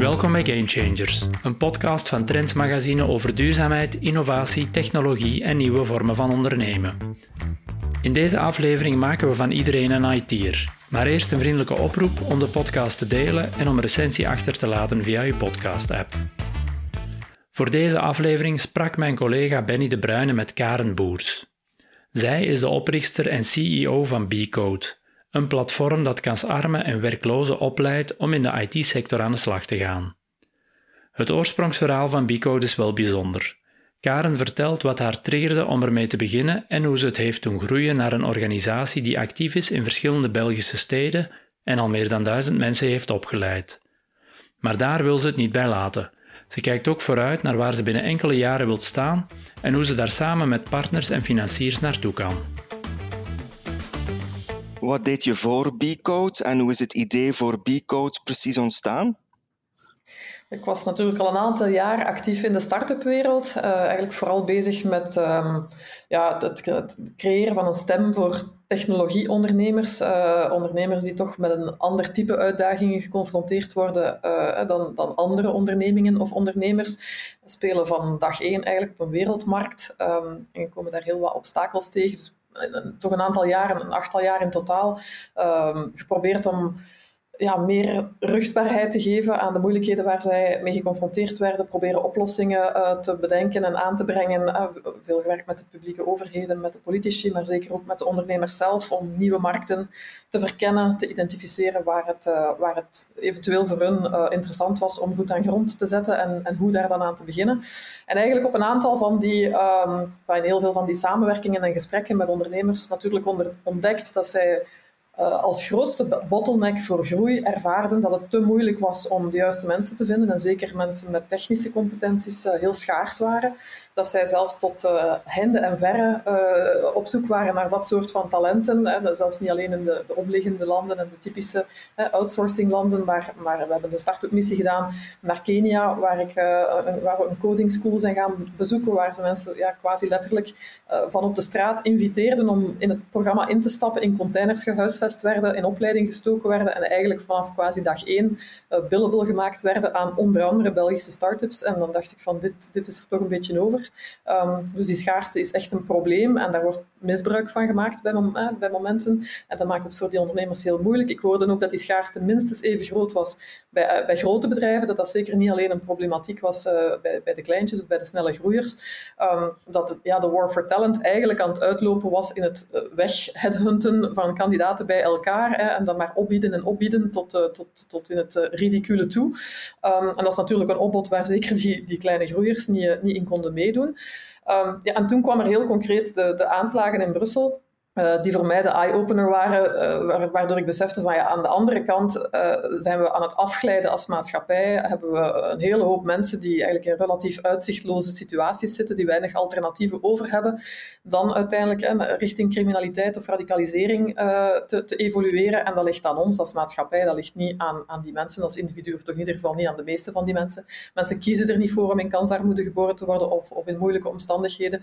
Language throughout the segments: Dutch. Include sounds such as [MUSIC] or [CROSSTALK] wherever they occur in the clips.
Welkom bij Game Changers, een podcast van Trends Magazine over duurzaamheid, innovatie, technologie en nieuwe vormen van ondernemen. In deze aflevering maken we van iedereen een IT'er. Maar eerst een vriendelijke oproep om de podcast te delen en om een recensie achter te laten via uw podcast-app. Voor deze aflevering sprak mijn collega Benny de Bruyne met Karen Boers. Zij is de oprichter en CEO van B-Code, een platform dat kansarmen en werklozen opleidt om in de IT-sector aan de slag te gaan. Het oorsprongsverhaal van B-Code is wel bijzonder. Karen vertelt wat haar triggerde om ermee te beginnen en hoe ze het heeft doen groeien naar een organisatie die actief is in verschillende Belgische steden en al meer dan duizend mensen heeft opgeleid. Maar daar wil ze het niet bij laten. Ze kijkt ook vooruit naar waar ze binnen enkele jaren wilt staan en hoe ze daar samen met partners en financiers naartoe kan. Wat deed je voor B-Code en hoe is het idee voor B-Code precies ontstaan? Ik was natuurlijk al een aantal jaar actief in de start-up wereld. Uh, eigenlijk vooral bezig met um, ja, het, creëren van een stem voor technologieondernemers. Uh, ondernemers die toch met een ander type uitdagingen geconfronteerd worden uh, dan, dan andere ondernemingen of ondernemers. Spelen van dag één eigenlijk op een wereldmarkt um, en komen daar heel wat obstakels tegen. Dus, toch een aantal jaren, een achttal jaar in totaal, um, geprobeerd om ja, meer rugbaarheid te geven aan de moeilijkheden waar zij mee geconfronteerd werden, proberen oplossingen uh, te bedenken en aan te brengen. Uh, veel gewerkt met de publieke overheden, met de politici, maar zeker ook met de ondernemers zelf, om nieuwe markten te verkennen, te identificeren waar het, uh, waar het eventueel voor hun interessant was om voet aan grond te zetten en, en hoe daar dan aan te beginnen. En eigenlijk op een aantal van die, um, van heel veel van die samenwerkingen en gesprekken met ondernemers natuurlijk onder, ontdekt dat zij uh, als grootste bottleneck voor groei ervaarden dat het te moeilijk was om de juiste mensen te vinden. En zeker mensen met technische competenties uh, heel schaars waren dat zij zelfs tot uh, en verre uh, op zoek waren naar dat soort van talenten. Hè. Zelfs niet alleen in de, de omliggende landen en de typische outsourcinglanden, maar, maar we hebben een start-up missie gedaan naar Kenia, waar, ik, een, waar we een coding school zijn gaan bezoeken, waar ze mensen ja, quasi letterlijk van op de straat inviteerden om in het programma in te stappen, in containers gehuisvest werden, in opleiding gestoken werden en eigenlijk vanaf quasi dag één billable gemaakt werden aan onder andere Belgische start-ups. En dan dacht ik van, dit, dit is er toch een beetje over. Um, dus die schaarste is echt een probleem en daar wordt misbruik van gemaakt bij, eh, bij, momenten. En dat maakt het voor die ondernemers heel moeilijk. Ik hoorde ook dat die schaarste minstens even groot was bij, uh, bij grote bedrijven, dat dat zeker niet alleen een problematiek was uh, bij, bij de kleintjes of bij de snelle groeiers. Um, dat ja, de war for talent eigenlijk aan het uitlopen was in het uh, weg-headhunten van kandidaten bij elkaar en dan maar opbieden en opbieden tot, tot, tot in het ridicule toe. Um, en dat is natuurlijk een opbod waar zeker die, die kleine groeiers niet, niet in konden Um, ja, en toen kwam er heel concreet de, de aanslagen in Brussel. Uh, die voor mij de eye-opener waren, uh, waardoor ik besefte van ja, aan de andere kant uh, zijn we aan het afglijden als maatschappij, hebben we een hele hoop mensen die eigenlijk in relatief uitzichtloze situaties zitten, die weinig alternatieven over hebben, dan uiteindelijk richting criminaliteit of radicalisering te, te, evolueren. En dat ligt aan ons als maatschappij, dat ligt niet aan, aan die mensen als individu, of toch in ieder geval niet aan de meeste van die mensen. Mensen kiezen er niet voor om in kansarmoede geboren te worden of, of in moeilijke omstandigheden.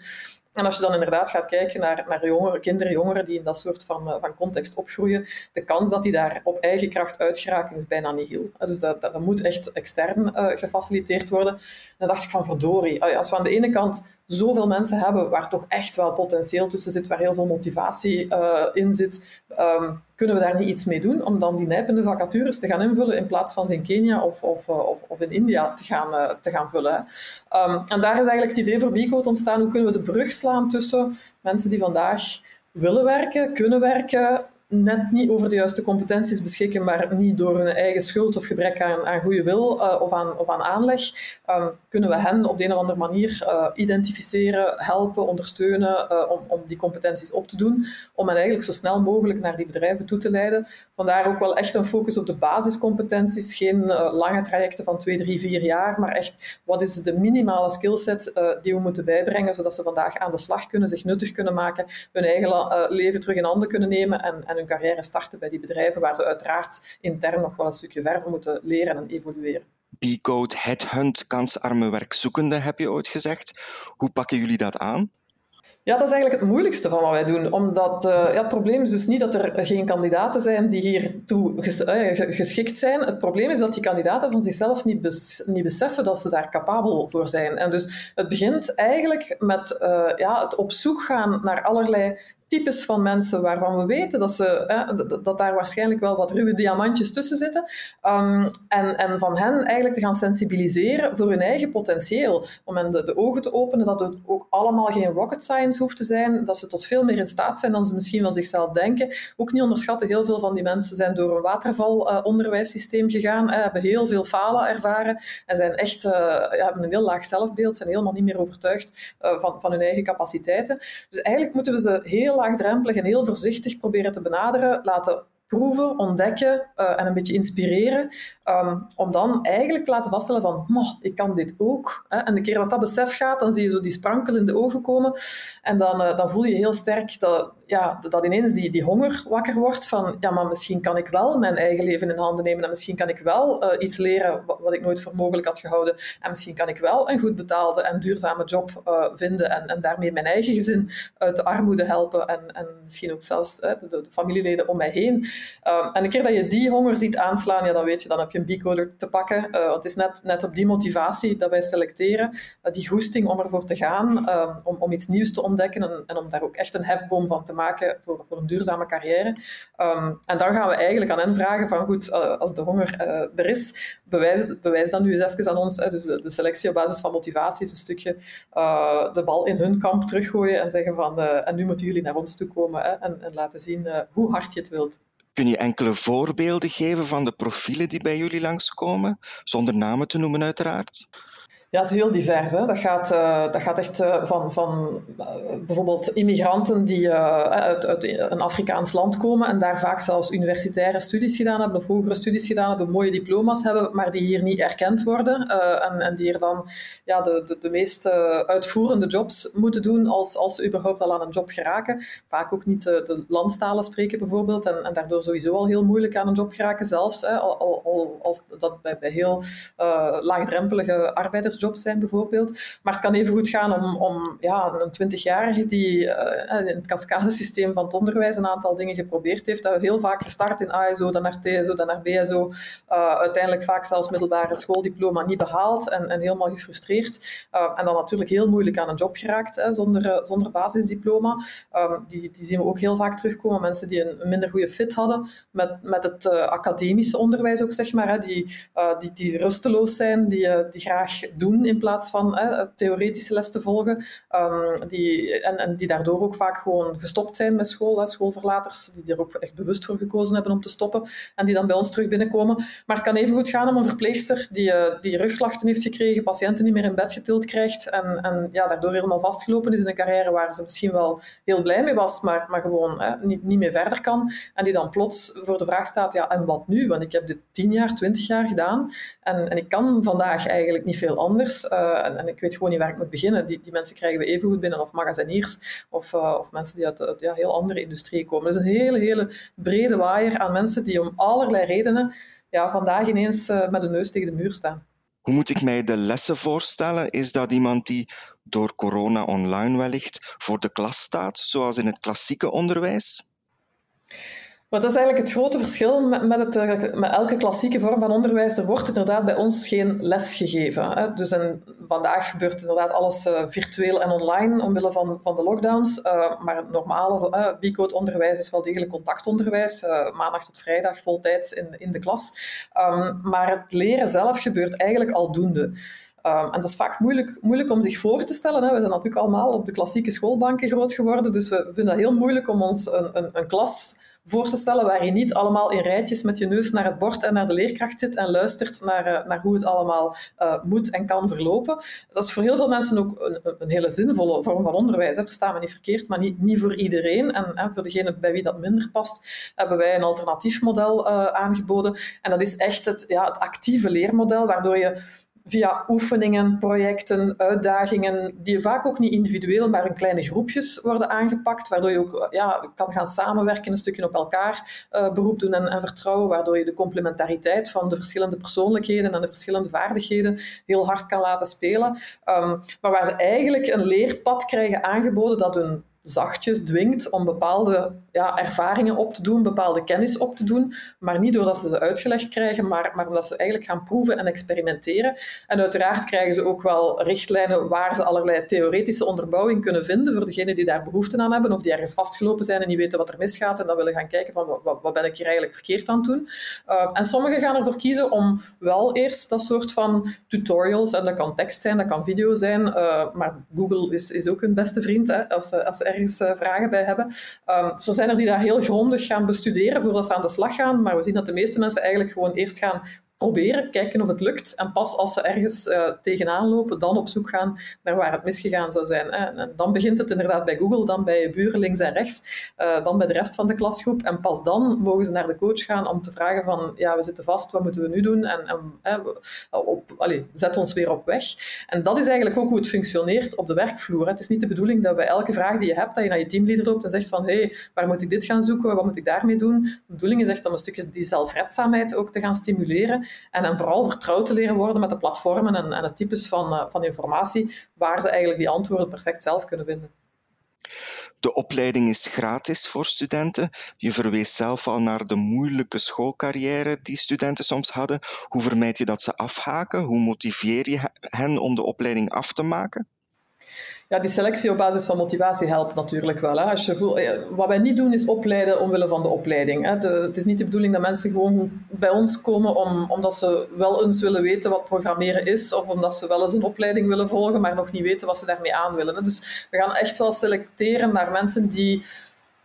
En als je dan inderdaad gaat kijken naar, naar jongeren, kinderen, jongeren die in dat soort van, van context opgroeien, de kans dat die daar op eigen kracht uitgeraken is bijna niet heel. Dus dat, dat, moet echt extern uh, gefaciliteerd worden. En dan dacht ik van verdorie, als we aan de ene kant zoveel mensen hebben waar toch echt wel potentieel tussen zit, waar heel veel motivatie uh, in zit, um, kunnen we daar niet iets mee doen om dan die nijpende vacatures te gaan invullen in plaats van ze in Kenia of, of, uh, of, of in India te gaan, uh, te gaan vullen. Um, en daar is eigenlijk het idee voor Bicode ontstaan, hoe kunnen we de brug slaan tussen mensen die vandaag willen werken, kunnen werken, net niet over de juiste competenties beschikken, maar niet door hun eigen schuld of gebrek aan, aan goede wil uh, of, aan, of aan aanleg, um, kunnen we hen op de een of andere manier uh, identificeren, helpen, ondersteunen uh, om, om die competenties op te doen, om hen eigenlijk zo snel mogelijk naar die bedrijven toe te leiden. Vandaar ook wel echt een focus op de basiscompetenties, geen lange trajecten van twee, drie, vier jaar, maar echt wat is de minimale skillset die we moeten bijbrengen, zodat ze vandaag aan de slag kunnen, zich nuttig kunnen maken, hun eigen leven terug in handen kunnen nemen en, en hun carrière starten bij die bedrijven, waar ze uiteraard intern nog wel een stukje verder moeten leren en evolueren. B-code headhunt kansarme werkzoekenden, heb je ooit gezegd. Hoe pakken jullie dat aan? Ja, dat is eigenlijk het moeilijkste van wat wij doen. Omdat uh, ja, het probleem is dus niet dat er geen kandidaten zijn die hiertoe ges uh, geschikt zijn. Het probleem is dat die kandidaten van zichzelf niet, bes niet beseffen dat ze daar capabel voor zijn. En dus het begint eigenlijk met uh, ja, het op zoek gaan naar allerlei types van mensen waarvan we weten dat, ze, dat, daar waarschijnlijk wel wat ruwe diamantjes tussen zitten. Um, en, en van hen eigenlijk te gaan sensibiliseren voor hun eigen potentieel. Om hen de, ogen te openen dat het ook allemaal geen rocket science hoeft te zijn. Dat ze tot veel meer in staat zijn dan ze misschien van zichzelf denken. Ook niet onderschatten, heel veel van die mensen zijn door een watervalonderwijssysteem uh, gegaan. Hebben heel veel falen ervaren. En zijn echt, uh, hebben een heel laag zelfbeeld. Zijn helemaal niet meer overtuigd uh, van, van hun eigen capaciteiten. Dus eigenlijk moeten we ze heel laagdrempelig en heel voorzichtig proberen te benaderen, laten proeven, ontdekken uh, en een beetje inspireren. Um, om dan eigenlijk te laten vaststellen van, ik kan dit ook. Hè? En de keer dat dat besef gaat, dan zie je zo die sprankel in de ogen komen. En dan, uh, dan voel je heel sterk dat, ja, dat ineens die, die honger wakker wordt van, ja, maar misschien kan ik wel mijn eigen leven in handen nemen en misschien kan ik wel uh, iets leren wat, wat, ik nooit voor mogelijk had gehouden. En misschien kan ik wel een goed betaalde en duurzame job vinden en, en daarmee mijn eigen gezin uit de armoede helpen en, en misschien ook zelfs de, de, familieleden om mij heen. Um, en een keer dat je die honger ziet aanslaan, ja, dan weet je, dan heb je een B-coder te pakken. Want het is net, net op die motivatie dat wij selecteren, uh, die goesting om ervoor te gaan, um, om, om iets nieuws te ontdekken en, en, om daar ook echt een hefboom van te maken voor, voor een duurzame carrière. Um, en dan gaan we eigenlijk aan hen vragen van, goed, uh, als de honger er is, bewijs, bewijs dan nu eens even aan ons. dus de, de, selectie op basis van motivatie is een stukje de bal in hun kamp teruggooien en zeggen van, en nu moeten jullie naar ons toe komen hè, en, en laten zien hoe hard je het wilt. Kun je enkele voorbeelden geven van de profielen die bij jullie langskomen, zonder namen te noemen uiteraard? Ja, het is heel divers. Hè. Dat, gaat, uh, dat gaat echt uh, van, van uh, bijvoorbeeld immigranten die uit, uit, een Afrikaans land komen en daar vaak zelfs universitaire studies gedaan hebben of hogere studies gedaan hebben, mooie diploma's hebben, maar die hier niet erkend worden en, en, die er dan ja, de, de, de meest uitvoerende jobs moeten doen als, als ze überhaupt al aan een job geraken. Vaak ook niet de, de landstalen spreken bijvoorbeeld en, en, daardoor sowieso al heel moeilijk aan een job geraken zelfs, hè, al, al, als dat bij, bij heel laagdrempelige arbeiders jobs zijn bijvoorbeeld. Maar het kan even goed gaan om, om ja, een 20-jarige die uh, in het cascadesysteem van het onderwijs een aantal dingen geprobeerd heeft. Dat heel vaak gestart in ASO, dan naar TSO, dan naar BSO. Uh, uiteindelijk vaak zelfs middelbare schooldiploma niet behaald en, en helemaal gefrustreerd. Uh, en dan natuurlijk heel moeilijk aan een job geraakt hè, zonder, zonder basisdiploma. Um, die, die zien we ook heel vaak terugkomen. Mensen die een, een minder goede fit hadden met, met het academische onderwijs ook, zeg maar. Hè, die, die, die rusteloos zijn, die, die graag doen in plaats van hè, theoretische les te volgen. Um, die, en, en, die daardoor ook vaak gewoon gestopt zijn met school. Schoolverlaters die er ook echt bewust voor gekozen hebben om te stoppen en die dan bij ons terug binnenkomen. Maar het kan even goed gaan om een verpleegster die, uh, die rugklachten heeft gekregen, patiënten niet meer in bed getild krijgt en, en ja, daardoor helemaal vastgelopen is in een carrière waar ze misschien wel heel blij mee was, maar, maar gewoon niet, niet meer verder kan. En die dan plots voor de vraag staat, ja, en wat nu? Want ik heb dit tien jaar, twintig jaar gedaan en, en ik kan vandaag eigenlijk niet veel anders. Uh, en, en, ik weet gewoon niet waar ik moet beginnen. Die, die mensen krijgen we even goed binnen, of magaziniers, of, uh, of mensen die uit, ja, heel andere industrie komen. Dus een hele, hele brede waaier aan mensen die om allerlei redenen ja, vandaag ineens uh, met de neus tegen de muur staan. Hoe moet ik mij de lessen voorstellen? Is dat iemand die door corona online wellicht voor de klas staat, zoals in het klassieke onderwijs? Dat is eigenlijk het grote verschil met, het, eh, met elke klassieke vorm van onderwijs. Er wordt inderdaad bij ons geen les gegeven. Hè. Dus vandaag gebeurt inderdaad alles uh, virtueel en online omwille van, van de lockdowns. Uh, maar het normale uh, B-code onderwijs is wel degelijk contactonderwijs. maandag tot vrijdag voltijds in, in de klas. Um, maar het leren zelf gebeurt eigenlijk aldoende. Um, en dat is vaak moeilijk, moeilijk om zich voor te stellen. Hè. We zijn natuurlijk allemaal op de klassieke schoolbanken groot geworden. Dus we vinden het heel moeilijk om ons een, een, een klas voor te stellen waar je niet allemaal in rijtjes met je neus naar het bord en naar de leerkracht zit en luistert naar, uh, naar hoe het allemaal uh, moet en kan verlopen. Dat is voor heel veel mensen ook een, een hele zinvolle vorm van onderwijs. Hè. Verstaan me niet verkeerd, maar niet, niet voor iedereen. En, en voor degene bij wie dat minder past, hebben wij een alternatief model uh, aangeboden. En dat is echt het, ja, het actieve leermodel, waardoor je via oefeningen, projecten, uitdagingen, die vaak ook niet individueel, maar in kleine groepjes worden aangepakt, waardoor je ook ja, kan gaan samenwerken, een stukje op elkaar uh, beroep doen en, en, vertrouwen, waardoor je de complementariteit van de verschillende persoonlijkheden en de verschillende vaardigheden heel hard kan laten spelen. Um, maar waar ze eigenlijk een leerpad krijgen aangeboden dat hun zachtjes dwingt om bepaalde ja, ervaringen op te doen, bepaalde kennis op te doen, maar niet doordat ze ze uitgelegd krijgen, maar, maar omdat ze eigenlijk gaan proeven en experimenteren. En uiteraard krijgen ze ook wel richtlijnen waar ze allerlei theoretische onderbouwing kunnen vinden voor degenen die daar behoefte aan hebben of die ergens vastgelopen zijn en niet weten wat er misgaat en dan willen gaan kijken van wat, wat ben ik hier eigenlijk verkeerd aan het doen. Uh, en sommigen gaan ervoor kiezen om wel eerst dat soort van tutorials, en dat kan tekst zijn, dat kan video zijn, uh, maar Google is, is ook hun beste vriend hè, als, als ze ergens uh, vragen bij hebben. Um, zo zijn er die dat heel grondig gaan bestuderen voordat ze aan de slag gaan, maar we zien dat de meeste mensen eigenlijk gewoon eerst gaan proberen, kijken of het lukt. En pas als ze ergens uh, tegenaan lopen, dan op zoek gaan naar waar het misgegaan zou zijn. En, en dan begint het inderdaad bij Google, dan bij je buren links en rechts, uh, dan bij de rest van de klasgroep. En pas dan mogen ze naar de coach gaan om te vragen van, ja, we zitten vast, wat moeten we nu doen? En, en zet ons weer op weg. En dat is eigenlijk ook hoe het functioneert op de werkvloer. Het is niet de bedoeling dat bij elke vraag die je hebt, dat je naar je teamleader loopt en zegt van, hé, hey, waar moet ik dit gaan zoeken? Wat moet ik daarmee doen? De bedoeling is echt om een stukje die zelfredzaamheid ook te gaan stimuleren en dan vooral vertrouwd te leren worden met de platformen en, en het types van, uh, van informatie waar ze eigenlijk die antwoorden perfect zelf kunnen vinden. De opleiding is gratis voor studenten. Je verwees zelf al naar de moeilijke schoolcarrière die studenten soms hadden. Hoe vermijd je dat ze afhaken? Hoe motiveer je hen om de opleiding af te maken? Ja, die selectie op basis van motivatie helpt natuurlijk wel. Hè. Als je voelt, wat wij niet doen is opleiden omwille van de opleiding. Hè. Het is niet de bedoeling dat mensen gewoon bij ons komen om, omdat ze wel eens willen weten wat programmeren is, of omdat ze wel eens een opleiding willen volgen, maar nog niet weten wat ze daarmee aan willen. Dus we gaan echt wel selecteren naar mensen die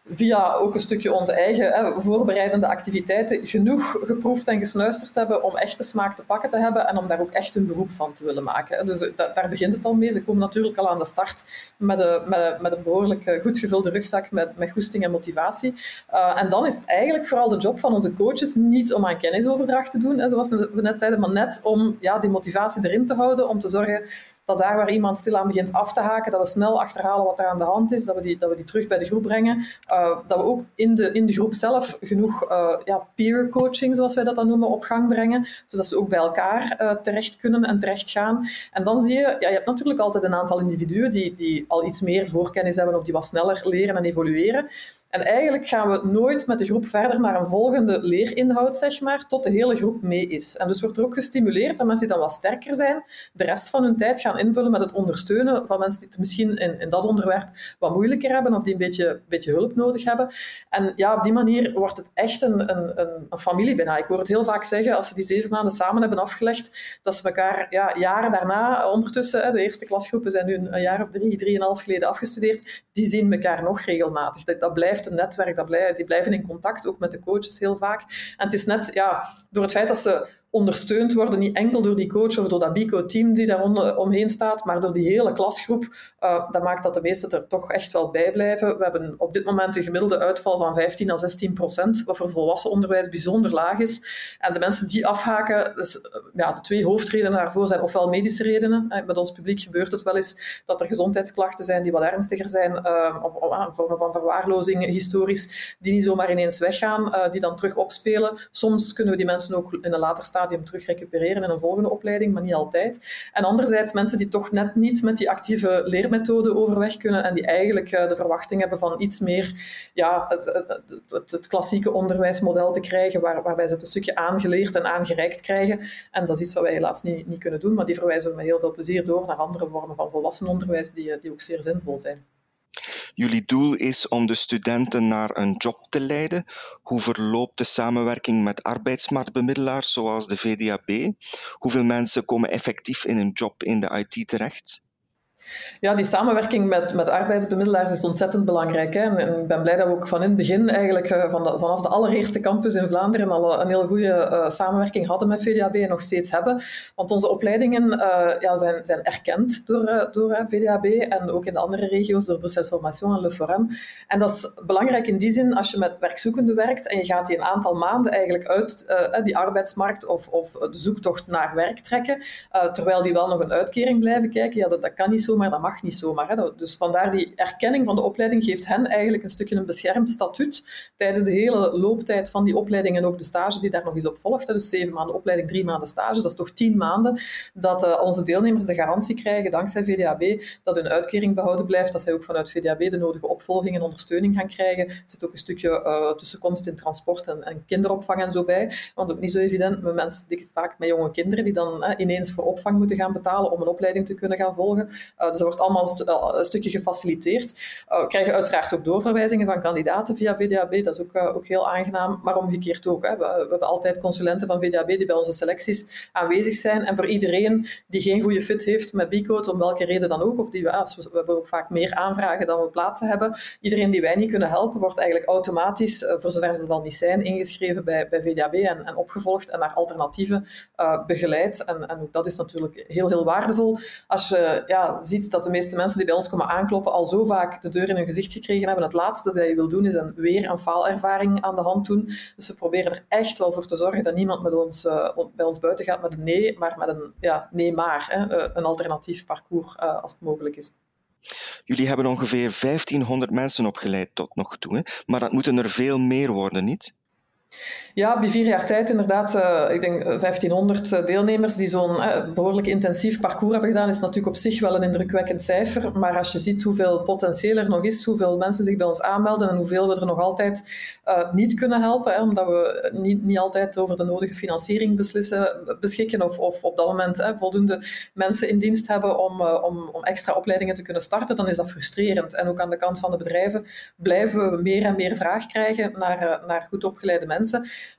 via ook een stukje onze eigen hè, voorbereidende activiteiten genoeg geproefd en gesnuisterd hebben om echt de smaak te pakken te hebben en om daar ook echt een beroep van te willen maken. Dus eh, daar begint het al mee. Ze komen natuurlijk al aan de start met een, met met een behoorlijk eh, goed gevulde rugzak met, met goesting en motivatie. Uh, en dan is het eigenlijk vooral de job van onze coaches niet om aan kennisoverdracht te doen, zoals we net zeiden, maar net om ja, die motivatie erin te houden, om te zorgen dat daar waar iemand stilaan begint af te haken, dat we snel achterhalen wat er aan de hand is, dat we die, dat we die terug bij de groep brengen. Uh, dat we ook in de, in de groep zelf genoeg uh, ja, peer coaching, zoals wij dat dan noemen, op gang brengen, zodat ze ook bij elkaar uh, terecht kunnen en terecht gaan. En dan zie je, ja, je hebt natuurlijk altijd een aantal individuen die, die al iets meer voorkennis hebben of die wat sneller leren en evolueren. En eigenlijk gaan we nooit met de groep verder naar een volgende leerinhoud, zeg maar, tot de hele groep mee is. En dus wordt er ook gestimuleerd dat mensen die dan wat sterker zijn, de rest van hun tijd gaan invullen met het ondersteunen van mensen die het misschien in, in dat onderwerp wat moeilijker hebben of die een beetje, beetje hulp nodig hebben. En ja, op die manier wordt het echt een, een, een, familie bijna. Ik hoor het heel vaak zeggen, als ze die zeven maanden samen hebben afgelegd, dat ze elkaar ja, jaren daarna, ondertussen, de eerste klasgroepen zijn nu een, jaar of drie, drieënhalf geleden afgestudeerd, die zien elkaar nog regelmatig. Dat, dat blijft een netwerk, dat blijven, die blijven in contact, ook met de coaches heel vaak. En het is net ja, door het feit dat ze ondersteund worden, niet enkel door die coach of door dat BICO-team die daar omheen staat, maar door die hele klasgroep. Uh, dat maakt dat de meesten er toch echt wel bij blijven. We hebben op dit moment een gemiddelde uitval van 15 à 16 procent, wat voor volwassen onderwijs bijzonder laag is. En de mensen die afhaken, dus, uh, ja, de twee hoofdredenen daarvoor zijn ofwel medische redenen. Uh, met ons publiek gebeurt het wel eens dat er gezondheidsklachten zijn die wat ernstiger zijn, of, of vormen van verwaarlozing historisch, die niet zomaar ineens weggaan, die dan terug opspelen. Soms kunnen we die mensen ook in een later stadium stadium terug recupereren in een volgende opleiding, maar niet altijd. En anderzijds mensen die toch net niet met die actieve leermethode overweg kunnen en die eigenlijk uh, de verwachting hebben van iets meer ja, het, het, het, klassieke onderwijsmodel te krijgen, waar, waarbij ze het een stukje aangeleerd en aangereikt krijgen. En dat is iets wat wij helaas niet, niet kunnen doen, maar die verwijzen we met heel veel plezier door naar andere vormen van volwassenenonderwijs die, die ook zeer zinvol zijn. Jullie doel is om de studenten naar een job te leiden. Hoe verloopt de samenwerking met arbeidsmarktbemiddelaars zoals de VDAB? Hoeveel mensen komen effectief in een job in de IT terecht? Ja, die samenwerking met, met arbeidsbemiddelaars is ontzettend belangrijk. Hè? En, ik ben blij dat we ook van in het begin, eigenlijk uh, van vanaf de allereerste campus in Vlaanderen, al een heel goede uh, samenwerking hadden met VDAB en nog steeds hebben. Want onze opleidingen ja, zijn, zijn erkend door, door VDAB en ook in de andere regio's door Bruxelles Formation en Le Forum. En dat is belangrijk in die zin als je met werkzoekenden werkt en je gaat die een aantal maanden eigenlijk uit die arbeidsmarkt of, of de zoektocht naar werk trekken, terwijl die wel nog een uitkering blijven kijken. Ja, dat, dat kan niet zomaar, dat mag niet zomaar. Hè. Dus vandaar die erkenning van de opleiding geeft hen eigenlijk een stukje een beschermd statuut tijdens de hele looptijd van die opleiding en ook de stage die daar nog eens op volgt. Dus zeven maanden opleiding, drie maanden stage, dat is toch tien maanden dat uh, onze deelnemers de garantie krijgen, dankzij VDAB, dat hun uitkering behouden blijft, dat zij ook vanuit VDAB de nodige opvolging en ondersteuning gaan krijgen. Er zit ook een stukje uh, tussenkomst in transport en, en, kinderopvang en zo bij. Want ook niet zo evident met mensen, die, vaak met jonge kinderen, die dan ineens voor opvang moeten gaan betalen om een opleiding te kunnen gaan volgen. Dus dat wordt allemaal eh, een stukje gefaciliteerd. Uh, we krijgen uiteraard ook doorverwijzingen van kandidaten via VDAB, dat is ook, ook heel aangenaam, maar omgekeerd ook. Hè. We, hebben altijd consulenten van VDAB die bij onze selecties aanwezig zijn en voor iedereen die geen goede fit heeft met Bicode, om welke reden dan ook, of die we, we hebben ook vaak meer aanvragen dan we plaatsen hebben, iedereen die wij niet kunnen helpen, wordt eigenlijk automatisch, voor zover ze dan niet zijn, ingeschreven bij, bij VDAB en, en opgevolgd en naar alternatieven begeleid. En, en ook dat is natuurlijk heel, heel waardevol. Als je ja, ziet dat de meeste mensen die bij ons komen aankloppen al zo vaak de deur in hun gezicht gekregen hebben. Het laatste dat je wil doen is een, weer een faalervaring aan de hand doen. Dus we proberen er echt wel voor te zorgen dat niemand met ons, uh, bij ons buiten gaat met een nee, maar met een ja, nee maar. Hè, eh, een alternatief parcours uh, als het mogelijk is. Jullie hebben ongeveer 1500 mensen opgeleid tot nog toe, hè? maar dat moeten er veel meer worden, niet? Ja, bij vier jaar tijd inderdaad, uh, ik denk 1500 eh, deelnemers die zo'n behoorlijk intensief parcours hebben gedaan, is natuurlijk op zich wel een indrukwekkend cijfer. Maar als je ziet hoeveel potentieel er nog is, hoeveel mensen zich bij ons aanmelden en hoeveel we er nog altijd niet kunnen helpen, hè, omdat we niet, niet altijd over de nodige financiering beslissen, beschikken of, of op dat moment hè, voldoende mensen in dienst hebben om, om, om extra opleidingen te kunnen starten, dan is dat frustrerend. En ook aan de kant van de bedrijven blijven we meer en meer vraag krijgen naar, naar goed opgeleide mensen.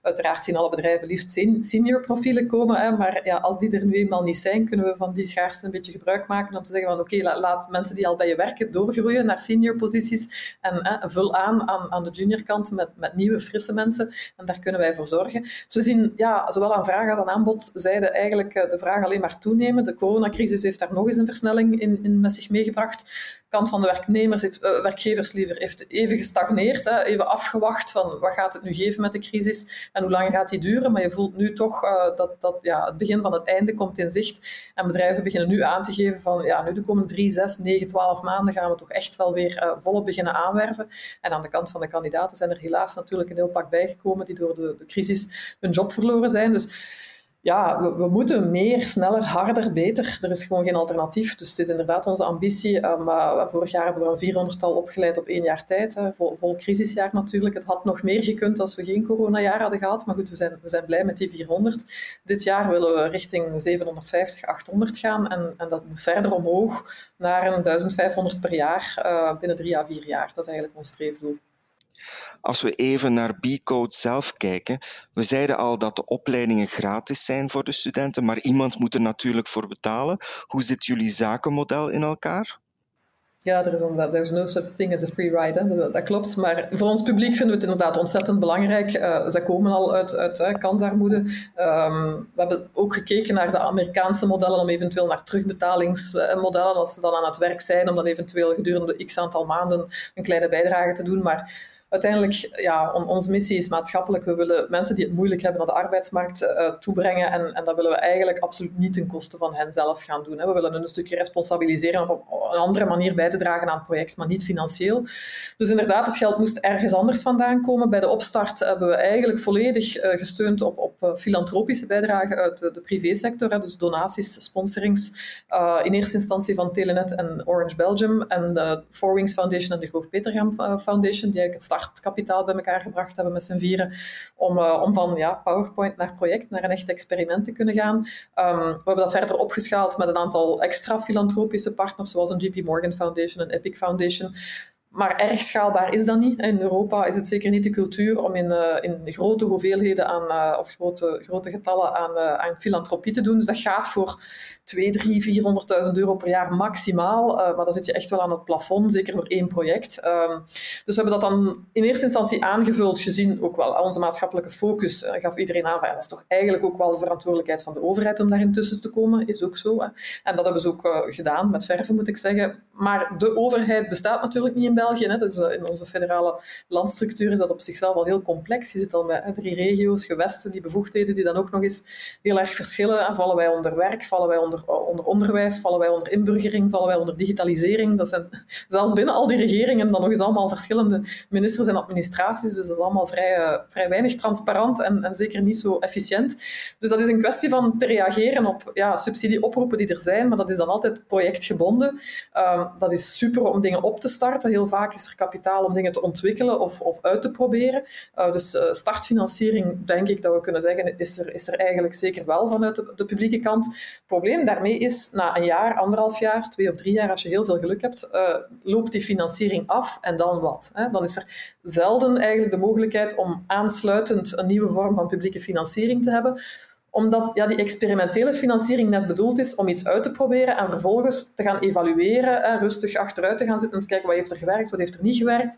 Uiteraard zien alle bedrijven liefst senior profielen komen, hè, maar ja, als die er nu eenmaal niet zijn, kunnen we van die schaarste een beetje gebruik maken om te zeggen van oké, laat mensen die al bij je werken doorgroeien naar senior posities en hè, vul aan, aan de juniorkant met, met nieuwe, frisse mensen en daar kunnen wij voor zorgen. Dus we zien ja, zowel aan vraag als aan aanbod zijde eigenlijk eh, de vraag alleen maar toenemen. De coronacrisis heeft daar nog eens een versnelling in, in met zich meegebracht kant van de werknemers heeft, uh, werkgevers liever heeft even gestagneerd, hè, even afgewacht van wat gaat het nu geven met de crisis en hoe lang gaat die duren. Maar je voelt nu toch uh, dat, dat ja, het begin van het einde komt in zicht. En bedrijven beginnen nu aan te geven van ja, nu de komende drie, zes, negen, twaalf maanden gaan we toch echt wel weer uh, volop beginnen aanwerven. En aan de kant van de kandidaten zijn er helaas natuurlijk een heel pak bijgekomen die door de, de crisis hun job verloren zijn. Dus ja, we, moeten meer, sneller, harder, beter. Er is gewoon geen alternatief. Dus het is inderdaad onze ambitie. Maar vorig jaar hebben we een 400-tal opgeleid op één jaar tijd. Hè. Vol, crisisjaar natuurlijk. Het had nog meer gekund als we geen coronajaar hadden gehad. Maar goed, we zijn, we zijn blij met die 400. Dit jaar willen we richting 750, 800 gaan. En, en dat moet verder omhoog naar een 1500 per jaar uh, binnen drie à vier jaar. Dat is eigenlijk ons streefdoel. Als we even naar B-Code zelf kijken, we zeiden al dat de opleidingen gratis zijn voor de studenten, maar iemand moet er natuurlijk voor betalen. Hoe zit jullie zakenmodel in elkaar? Ja, er is no such thing as a free ride. Hè. Dat, klopt. Maar voor ons publiek vinden we het inderdaad ontzettend belangrijk. Uh, ze komen al uit, uit uh, kansarmoede. Um, we hebben ook gekeken naar de Amerikaanse modellen om eventueel naar terugbetalingsmodellen als ze dan aan het werk zijn, om dan eventueel gedurende x aantal maanden een kleine bijdrage te doen. Maar uiteindelijk, ja, onze missie is maatschappelijk. We willen mensen die het moeilijk hebben naar de arbeidsmarkt uh, toebrengen. En, en dat willen we eigenlijk absoluut niet ten koste van hen zelf gaan doen. We willen hun een stukje responsabiliseren om op een andere manier bij te dragen aan het project, maar niet financieel. Dus inderdaad, het geld moest ergens anders vandaan komen. Bij de opstart hebben we eigenlijk volledig uh, gesteund op, op uh, filantropische bijdragen uit de, privésector. Hè, dus donaties, sponsorings. in eerste instantie van Telenet en Orange Belgium en de Four Wings Foundation en de Groof Petergam Foundation, die eigenlijk het start kapitaal bij elkaar gebracht hebben met z'n vieren, om, uh, om van ja, PowerPoint naar project, naar een echt experiment te kunnen gaan. Um, we hebben dat verder opgeschaald met een aantal extra filantropische partners, zoals een JP Morgan Foundation, een Epic Foundation, maar erg schaalbaar is dat niet. In Europa is het zeker niet de cultuur om in, uh, in grote hoeveelheden aan, uh, of grote, grote getallen aan, uh, aan filantropie te doen. Dus dat gaat voor 2, 3, 400.000 euro per jaar maximaal. maar dan zit je echt wel aan het plafond, zeker voor één project. Ehm, dus we hebben dat dan in eerste instantie aangevuld, gezien ook wel onze maatschappelijke focus. gaf iedereen aan ja, dat is toch eigenlijk ook wel de verantwoordelijkheid van de overheid om daarin tussen te komen. Is ook zo. Hè. En dat hebben ze ook gedaan, met verven moet ik zeggen. Maar de overheid bestaat natuurlijk niet in België. Is, in onze federale landstructuur is dat op zichzelf al heel complex. Je zit al met drie regio's, gewesten, die bevoegdheden die dan ook nog eens heel erg verschillen. Vallen wij onder werk, vallen wij onder, onder onderwijs, vallen wij onder inburgering, vallen wij onder digitalisering. Dat zijn [LAUGHS] zelfs binnen al die regeringen dan nog eens allemaal verschillende ministers en administraties. Dus dat is allemaal vrij, uh, vrij weinig transparant en, en, zeker niet zo efficiënt. Dus dat is een kwestie van te reageren op ja, subsidieoproepen die er zijn, maar dat is dan altijd projectgebonden. Um, dat is super om dingen op te starten. Heel vaak is er kapitaal om dingen te ontwikkelen of, of uit te proberen. Uh, dus uh, startfinanciering, denk ik dat we kunnen zeggen, is er, is er eigenlijk zeker wel vanuit de, de, publieke kant. Het probleem daarmee is, na een jaar, anderhalf jaar, twee of drie jaar, als je heel veel geluk hebt, uh, loopt die financiering af en dan wat? Hè? Dan is er zelden eigenlijk de mogelijkheid om aansluitend een nieuwe vorm van publieke financiering te hebben omdat ja, die experimentele financiering net bedoeld is om iets uit te proberen en vervolgens te gaan evalueren, en rustig achteruit te gaan zitten en te kijken wat heeft er gewerkt, wat heeft er niet gewerkt.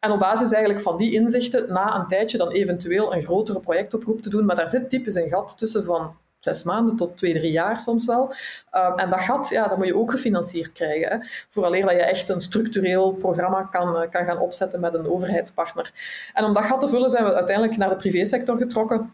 En op basis eigenlijk van die inzichten na een tijdje dan eventueel een grotere projectoproep te doen. Maar daar zit typisch een gat tussen van zes maanden tot twee, drie jaar soms wel. Uh, en dat gat, ja, dat moet je ook gefinancierd krijgen. Hè. Vooraleer dat je echt een structureel programma kan, uh, kan gaan opzetten met een overheidspartner. En om dat gat te vullen zijn we uiteindelijk naar de privésector getrokken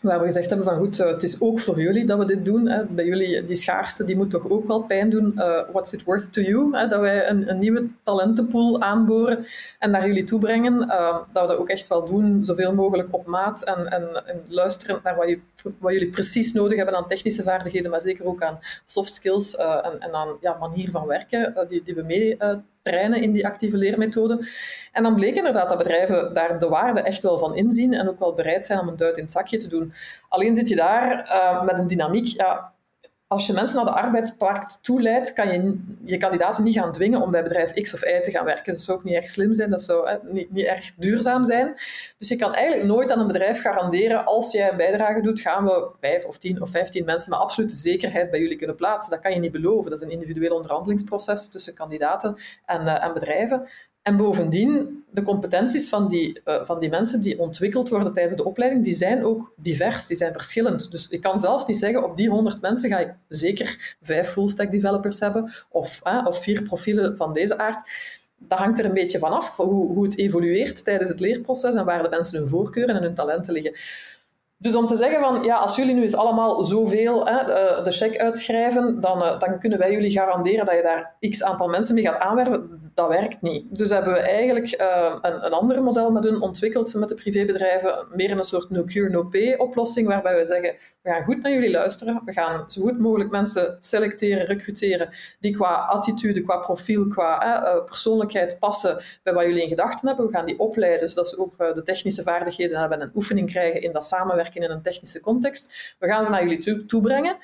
waar we gezegd hebben van goed, eh, het is ook voor jullie dat we dit doen. Hè. Bij jullie, die schaarste, die moet toch ook wel pijn doen. Uh, what's it worth to you? Hè, dat wij een, een, nieuwe talentenpool aanboren en naar jullie toe brengen. Uh, dat we dat ook echt wel doen, zoveel mogelijk op maat en, en, en luisterend naar wat, je, wat, jullie precies nodig hebben aan technische vaardigheden, maar zeker ook aan soft skills en, en, aan ja, manier van werken die, die we mee trainen in die actieve leermethode. En dan bleek inderdaad dat bedrijven daar de waarde echt wel van inzien en ook wel bereid zijn om een duit in het zakje te doen. Alleen zit je daar uh, met een dynamiek. Ja, als je mensen naar de arbeidsmarkt toeleidt, kan je je kandidaten niet gaan dwingen om bij bedrijf X of Y te gaan werken. Dat zou ook niet erg slim zijn, dat zou hè, niet, niet erg duurzaam zijn. Dus je kan eigenlijk nooit aan een bedrijf garanderen, als jij een bijdrage doet, gaan we vijf of tien of vijftien mensen met absolute zekerheid bij jullie kunnen plaatsen. Dat kan je niet beloven. Dat is een individueel onderhandelingsproces tussen kandidaten en, uh, en bedrijven. En bovendien, de competenties van die, uh, van die mensen die ontwikkeld worden tijdens de opleiding, die zijn ook divers, die zijn verschillend. Dus ik kan zelfs niet zeggen, op die 100 mensen ga ik zeker vijf full-stack developers hebben, of, uh, of vier profielen van deze aard. Dat hangt er een beetje van af, hoe, hoe het evolueert tijdens het leerproces en waar de mensen hun voorkeuren en hun talenten liggen. Dus om te zeggen van, ja, als jullie nu eens allemaal zoveel hè, de, de check uitschrijven, dan, dan kunnen wij jullie garanderen dat je daar x aantal mensen mee gaat aanwerven dat werkt niet. Dus hebben we eigenlijk uh, een, een ander model met hun ontwikkeld met de privébedrijven, meer een soort no-cure, no-pay oplossing, waarbij we zeggen, we gaan goed naar jullie luisteren, we gaan zo goed mogelijk mensen selecteren, recruteren, die qua attitude, qua profiel, qua uh, persoonlijkheid passen bij wat jullie in gedachten hebben. We gaan die opleiden, zodat ze ook uh, de technische vaardigheden hebben en een oefening krijgen in dat samenwerken in een technische context. We gaan ze naar jullie toe, toebrengen.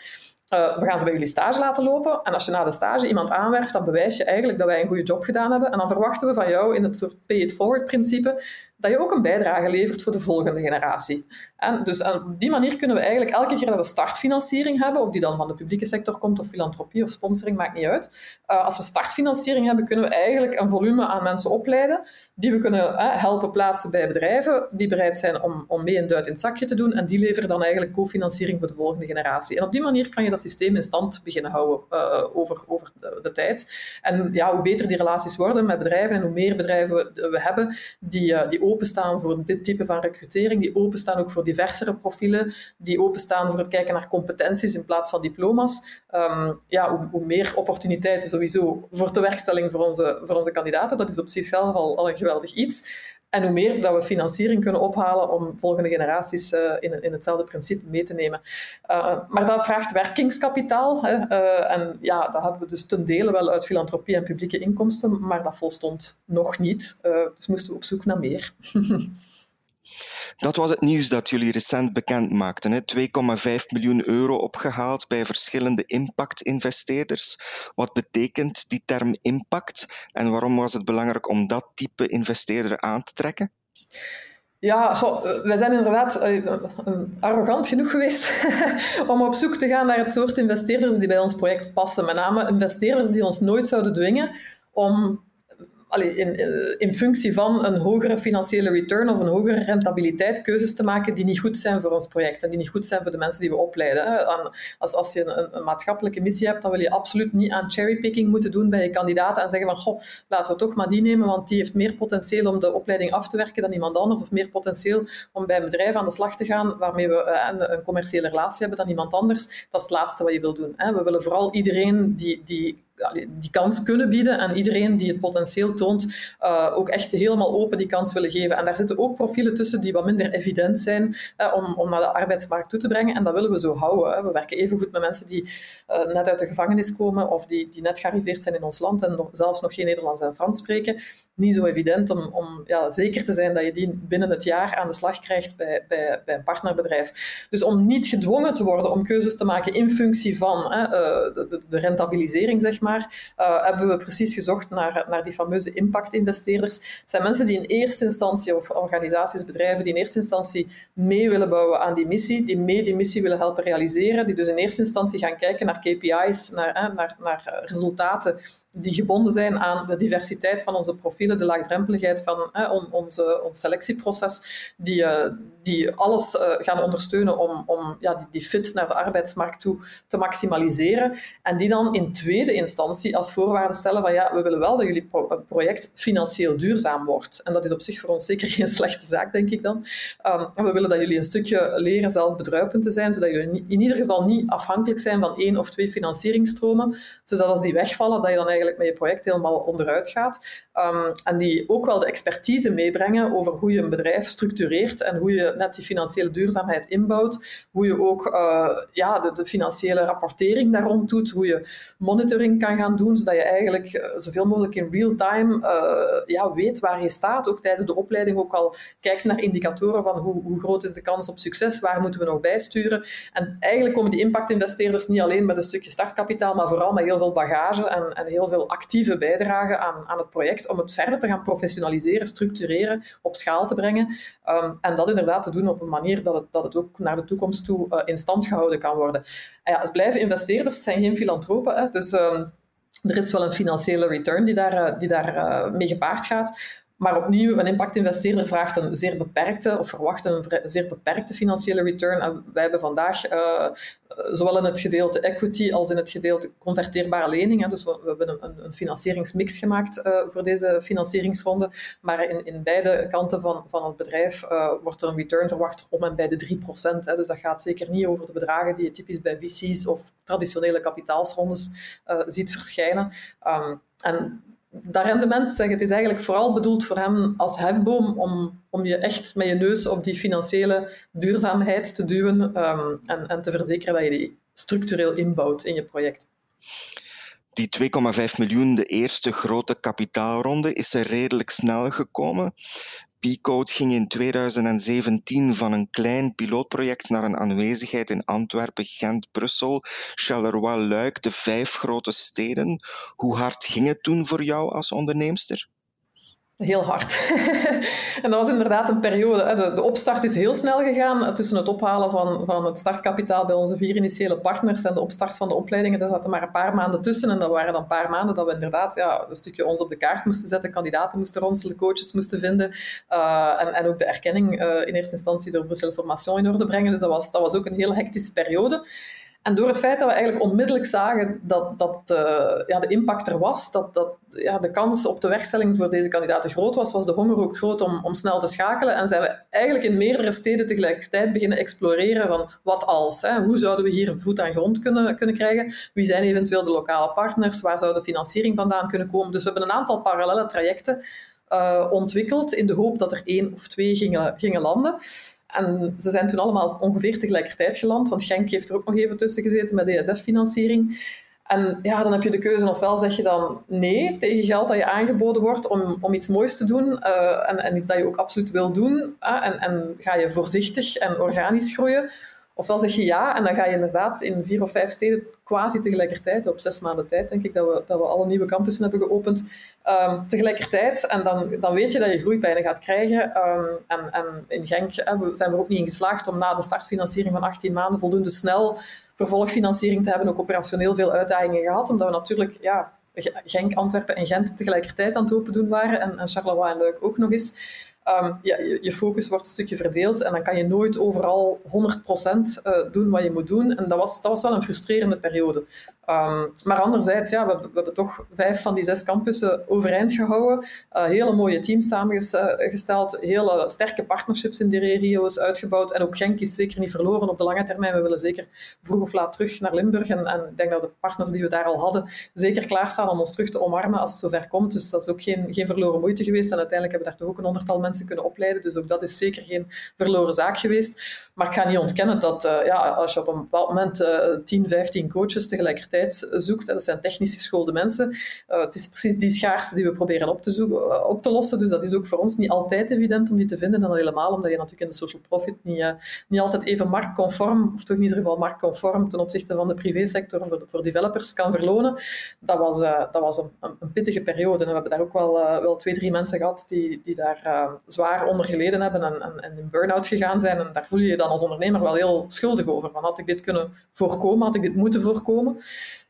Uh, we gaan ze bij jullie stage laten lopen. En als je na de stage iemand aanwerft, dan bewijs je eigenlijk dat wij een goede job gedaan hebben. En dan verwachten we van jou in het soort pay-it-forward-principe dat je ook een bijdrage levert voor de volgende generatie. En dus op die manier kunnen we eigenlijk elke keer dat we startfinanciering hebben, of die dan van de publieke sector komt, of filantropie of sponsoring, maakt niet uit. Uh, als we startfinanciering hebben, kunnen we eigenlijk een volume aan mensen opleiden die we kunnen uh, helpen plaatsen bij bedrijven die bereid zijn om, om mee een duit in het zakje te doen. En die leveren dan eigenlijk cofinanciering voor de volgende generatie. En op die manier kan je dat systeem in stand beginnen houden uh, over, over de, de, tijd. En ja, hoe beter die relaties worden met bedrijven en hoe meer bedrijven we, we hebben die, die openstaan voor dit type van recrutering, die openstaan ook voor diversere profielen, die openstaan voor het kijken naar competenties in plaats van diploma's. Um, ja, hoe, hoe, meer opportuniteiten sowieso voor tewerkstelling voor onze, voor onze kandidaten, dat is op zichzelf al, al een geweldig iets. En hoe meer dat we financiering kunnen ophalen om volgende generaties uh, in, in, hetzelfde principe mee te nemen. Uh, maar dat vraagt werkingskapitaal. Hè. Uh, en ja, dat hebben we dus ten dele wel uit filantropie en publieke inkomsten, maar dat volstond nog niet. dus moesten we op zoek naar meer. [LAUGHS] Dat was het nieuws dat jullie recent bekend maakten. 2,5 miljoen euro opgehaald bij verschillende impact-investeerders. Wat betekent die term impact en waarom was het belangrijk om dat type investeerder aan te trekken? Ja, wij zijn inderdaad eh, arrogant genoeg geweest [LAUGHS] om op zoek te gaan naar het soort investeerders die bij ons project passen. Met name investeerders die ons nooit zouden dwingen om in, in, functie van een hogere financiële return of een hogere rentabiliteit keuzes te maken die niet goed zijn voor ons project en die niet goed zijn voor de mensen die we opleiden. Als, als je een, een maatschappelijke missie hebt, dan wil je absoluut niet aan cherrypicking moeten doen bij je kandidaten en zeggen van, goh, laten we toch maar die nemen, want die heeft meer potentieel om de opleiding af te werken dan iemand anders, of meer potentieel om bij een bedrijf aan de slag te gaan waarmee we eh, een, commerciële relatie hebben dan iemand anders. Dat is het laatste wat je wil doen. We willen vooral iedereen die, die die kans kunnen bieden en iedereen die het potentieel toont, uh, ook echt helemaal open die kans willen geven. En daar zitten ook profielen tussen die wat minder evident zijn uh, om, om naar de arbeidsmarkt toe te brengen. En dat willen we zo houden. Hè. We werken even goed met mensen die uh, net uit de gevangenis komen of die, die net gearriveerd zijn in ons land en zelfs nog geen Nederlands en Frans spreken. Niet zo evident om, om ja, zeker te zijn dat je die binnen het jaar aan de slag krijgt bij, bij, bij een partnerbedrijf. Dus om niet gedwongen te worden om keuzes te maken in functie van de, de rentabilisering, zeg maar maar, uh, hebben we precies gezocht naar, naar die fameuze impact-investeerders. Het zijn mensen die in eerste instantie, of organisaties, bedrijven, die in eerste instantie mee willen bouwen aan die missie, die mee die missie willen helpen realiseren, die dus in eerste instantie gaan kijken naar KPI's, naar, naar, naar resultaten die gebonden zijn aan de diversiteit van onze profielen, de laagdrempeligheid van hè, onze, ons selectieproces, die, uh, die alles uh, gaan ondersteunen om, om ja, die, die, fit naar de arbeidsmarkt toe te maximaliseren. En die dan in tweede instantie als voorwaarde stellen van ja, we willen wel dat jullie pro project financieel duurzaam wordt. En dat is op zich voor ons zeker [LAUGHS] geen slechte zaak, denk ik dan. Um, we willen dat jullie een stukje leren zelf bedruipend te zijn, zodat jullie in ieder geval niet afhankelijk zijn van één of twee financieringstromen, zodat als die wegvallen, dat je dan eigenlijk met je project helemaal onderuit gaat. Um, en die ook wel de expertise meebrengen over hoe je een bedrijf structureert en hoe je net die financiële duurzaamheid inbouwt. Hoe je ook uh, ja, de, financiële rapportering daar rond doet. Hoe je monitoring kan gaan doen, zodat je eigenlijk uh, zoveel mogelijk in real time uh, ja, weet waar je staat. Ook tijdens de opleiding ook al kijkt naar indicatoren van hoe, hoe groot is de kans op succes, waar moeten we nog bijsturen. En eigenlijk komen die impactinvesteerders niet alleen met een stukje startkapitaal, maar vooral met heel veel bagage en, en heel veel actieve bijdrage aan, aan het project om het verder te gaan professionaliseren, structureren, op schaal te brengen. Um, en dat inderdaad te doen op een manier dat het, dat het ook naar de toekomst toe uh, in stand gehouden kan worden. En ja, het blijven investeerders, het zijn geen filantropen, hè, dus... Um, er is wel een financiële return die daar, die daar mee gepaard gaat. Maar opnieuw, een impactinvesteerder vraagt een zeer beperkte of verwacht een zeer beperkte financiële return. En wij hebben vandaag uh, zowel in het gedeelte equity als in het gedeelte converteerbare leningen. Dus we, hebben een, een, financieringsmix gemaakt uh, voor deze financieringsronde. Maar in, in beide kanten van, van het bedrijf wordt er een return verwacht om en bij de 3%. Hè. Dus dat gaat zeker niet over de bedragen die je typisch bij VC's of traditionele kapitaalsrondes ziet verschijnen. Um, en dat rendement, zeg, het is eigenlijk vooral bedoeld voor hem als hefboom om, om je echt met je neus op die financiële duurzaamheid te duwen um, en, en te verzekeren dat je die structureel inbouwt in je project. Die 2,5 miljoen, de eerste grote kapitaalronde, is er redelijk snel gekomen. P-Code ging in 2017 van een klein pilootproject naar een aanwezigheid in Antwerpen, Gent, Brussel, Charleroi, Luik, de vijf grote steden. Hoe hard ging het toen voor jou als onderneemster? Heel hard. [LAUGHS] en dat was inderdaad een periode. De, de, opstart is heel snel gegaan. Tussen het ophalen van, van het startkapitaal bij onze vier initiële partners en de opstart van de opleidingen, daar zaten maar een paar maanden tussen. En dat waren dan een paar maanden dat we inderdaad ja, een stukje ons op de kaart moesten zetten, kandidaten moesten ronselen, coaches moesten vinden. Uh, en, en ook de erkenning uh, in eerste instantie door Brussel Formation in orde brengen. Dus dat was, dat was ook een heel hectische periode. En door het feit dat we eigenlijk onmiddellijk zagen dat, dat uh, ja, de impact er was, dat, dat ja, de kans op de werkstelling voor deze kandidaten groot was, was de honger ook groot om, om snel te schakelen. En zijn we eigenlijk in meerdere steden tegelijkertijd beginnen exploreren van wat als? Hè? Hoe zouden we hier voet aan grond kunnen, kunnen krijgen? Wie zijn eventueel de lokale partners? Waar zou de financiering vandaan kunnen komen? Dus we hebben een aantal parallele trajecten uh, ontwikkeld in de hoop dat er één of twee gingen, gingen landen. En ze zijn toen allemaal ongeveer tegelijkertijd geland, want Genk heeft er ook nog even tussen gezeten met DSF-financiering. En ja, dan heb je de keuze, ofwel zeg je dan nee tegen geld dat je aangeboden wordt om, om iets moois te doen uh, en, en iets dat je ook absoluut wil doen. en, en ga je voorzichtig en organisch groeien. Ofwel zeg je ja en dan ga je inderdaad in vier of vijf steden quasi tegelijkertijd, op zes maanden tijd denk ik dat we, dat we alle nieuwe campussen hebben geopend, um, tegelijkertijd. En dan, dan weet je dat je groeipijnen gaat krijgen. Um, en, en in Genk we zijn we er ook niet in geslaagd om na de startfinanciering van 18 maanden voldoende snel vervolgfinanciering te hebben. Ook operationeel veel uitdagingen gehad, omdat we natuurlijk ja, Genk, Antwerpen en Gent tegelijkertijd aan het open doen waren en, en Charleroi en Luik ook nog eens. Um, ja, je, focus wordt een stukje verdeeld en dan kan je nooit overal 100% uh, eh, doen wat je moet doen. En dat was, dat was wel een frustrerende periode. Um, maar anderzijds, ja, we, hebben toch vijf van die zes campussen overeind gehouden. Uh, hele mooie teams samengesteld, hele sterke partnerships in die regio's uitgebouwd. En ook Genk is zeker niet verloren op de lange termijn. We willen zeker vroeg of laat terug naar Limburg. En, ik denk dat de partners die we daar al hadden zeker klaarstaan om ons terug te omarmen als het zover komt. Dus dat is ook geen, geen verloren moeite geweest. En uiteindelijk hebben we daar toch ook een honderdtal mensen kunnen opleiden. Dus ook dat is zeker geen verloren zaak geweest. Maar ik ga niet ontkennen dat uh, ja, als je op een bepaald moment uh, 10, 15 coaches tegelijkertijd zoekt, dat zijn technisch geschoolde mensen, uh, het is precies die schaarste die we proberen op te, zoeken, uh, op te lossen. Dus dat is ook voor ons niet altijd evident om die te vinden. En helemaal omdat je natuurlijk in de social profit niet, uh, niet altijd even marktconform, of toch in ieder geval marktconform ten opzichte van de privésector voor, voor developers kan verlonen. Dat was, dat was een, een, pittige periode. En we hebben daar ook wel, wel twee, drie mensen gehad die, die daar zwaar onder geleden hebben en, en, en in burn-out gegaan zijn. En daar voel je je dan als ondernemer wel heel schuldig over. Had ik dit kunnen voorkomen, had ik dit moeten voorkomen.